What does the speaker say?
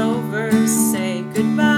over, say goodbye.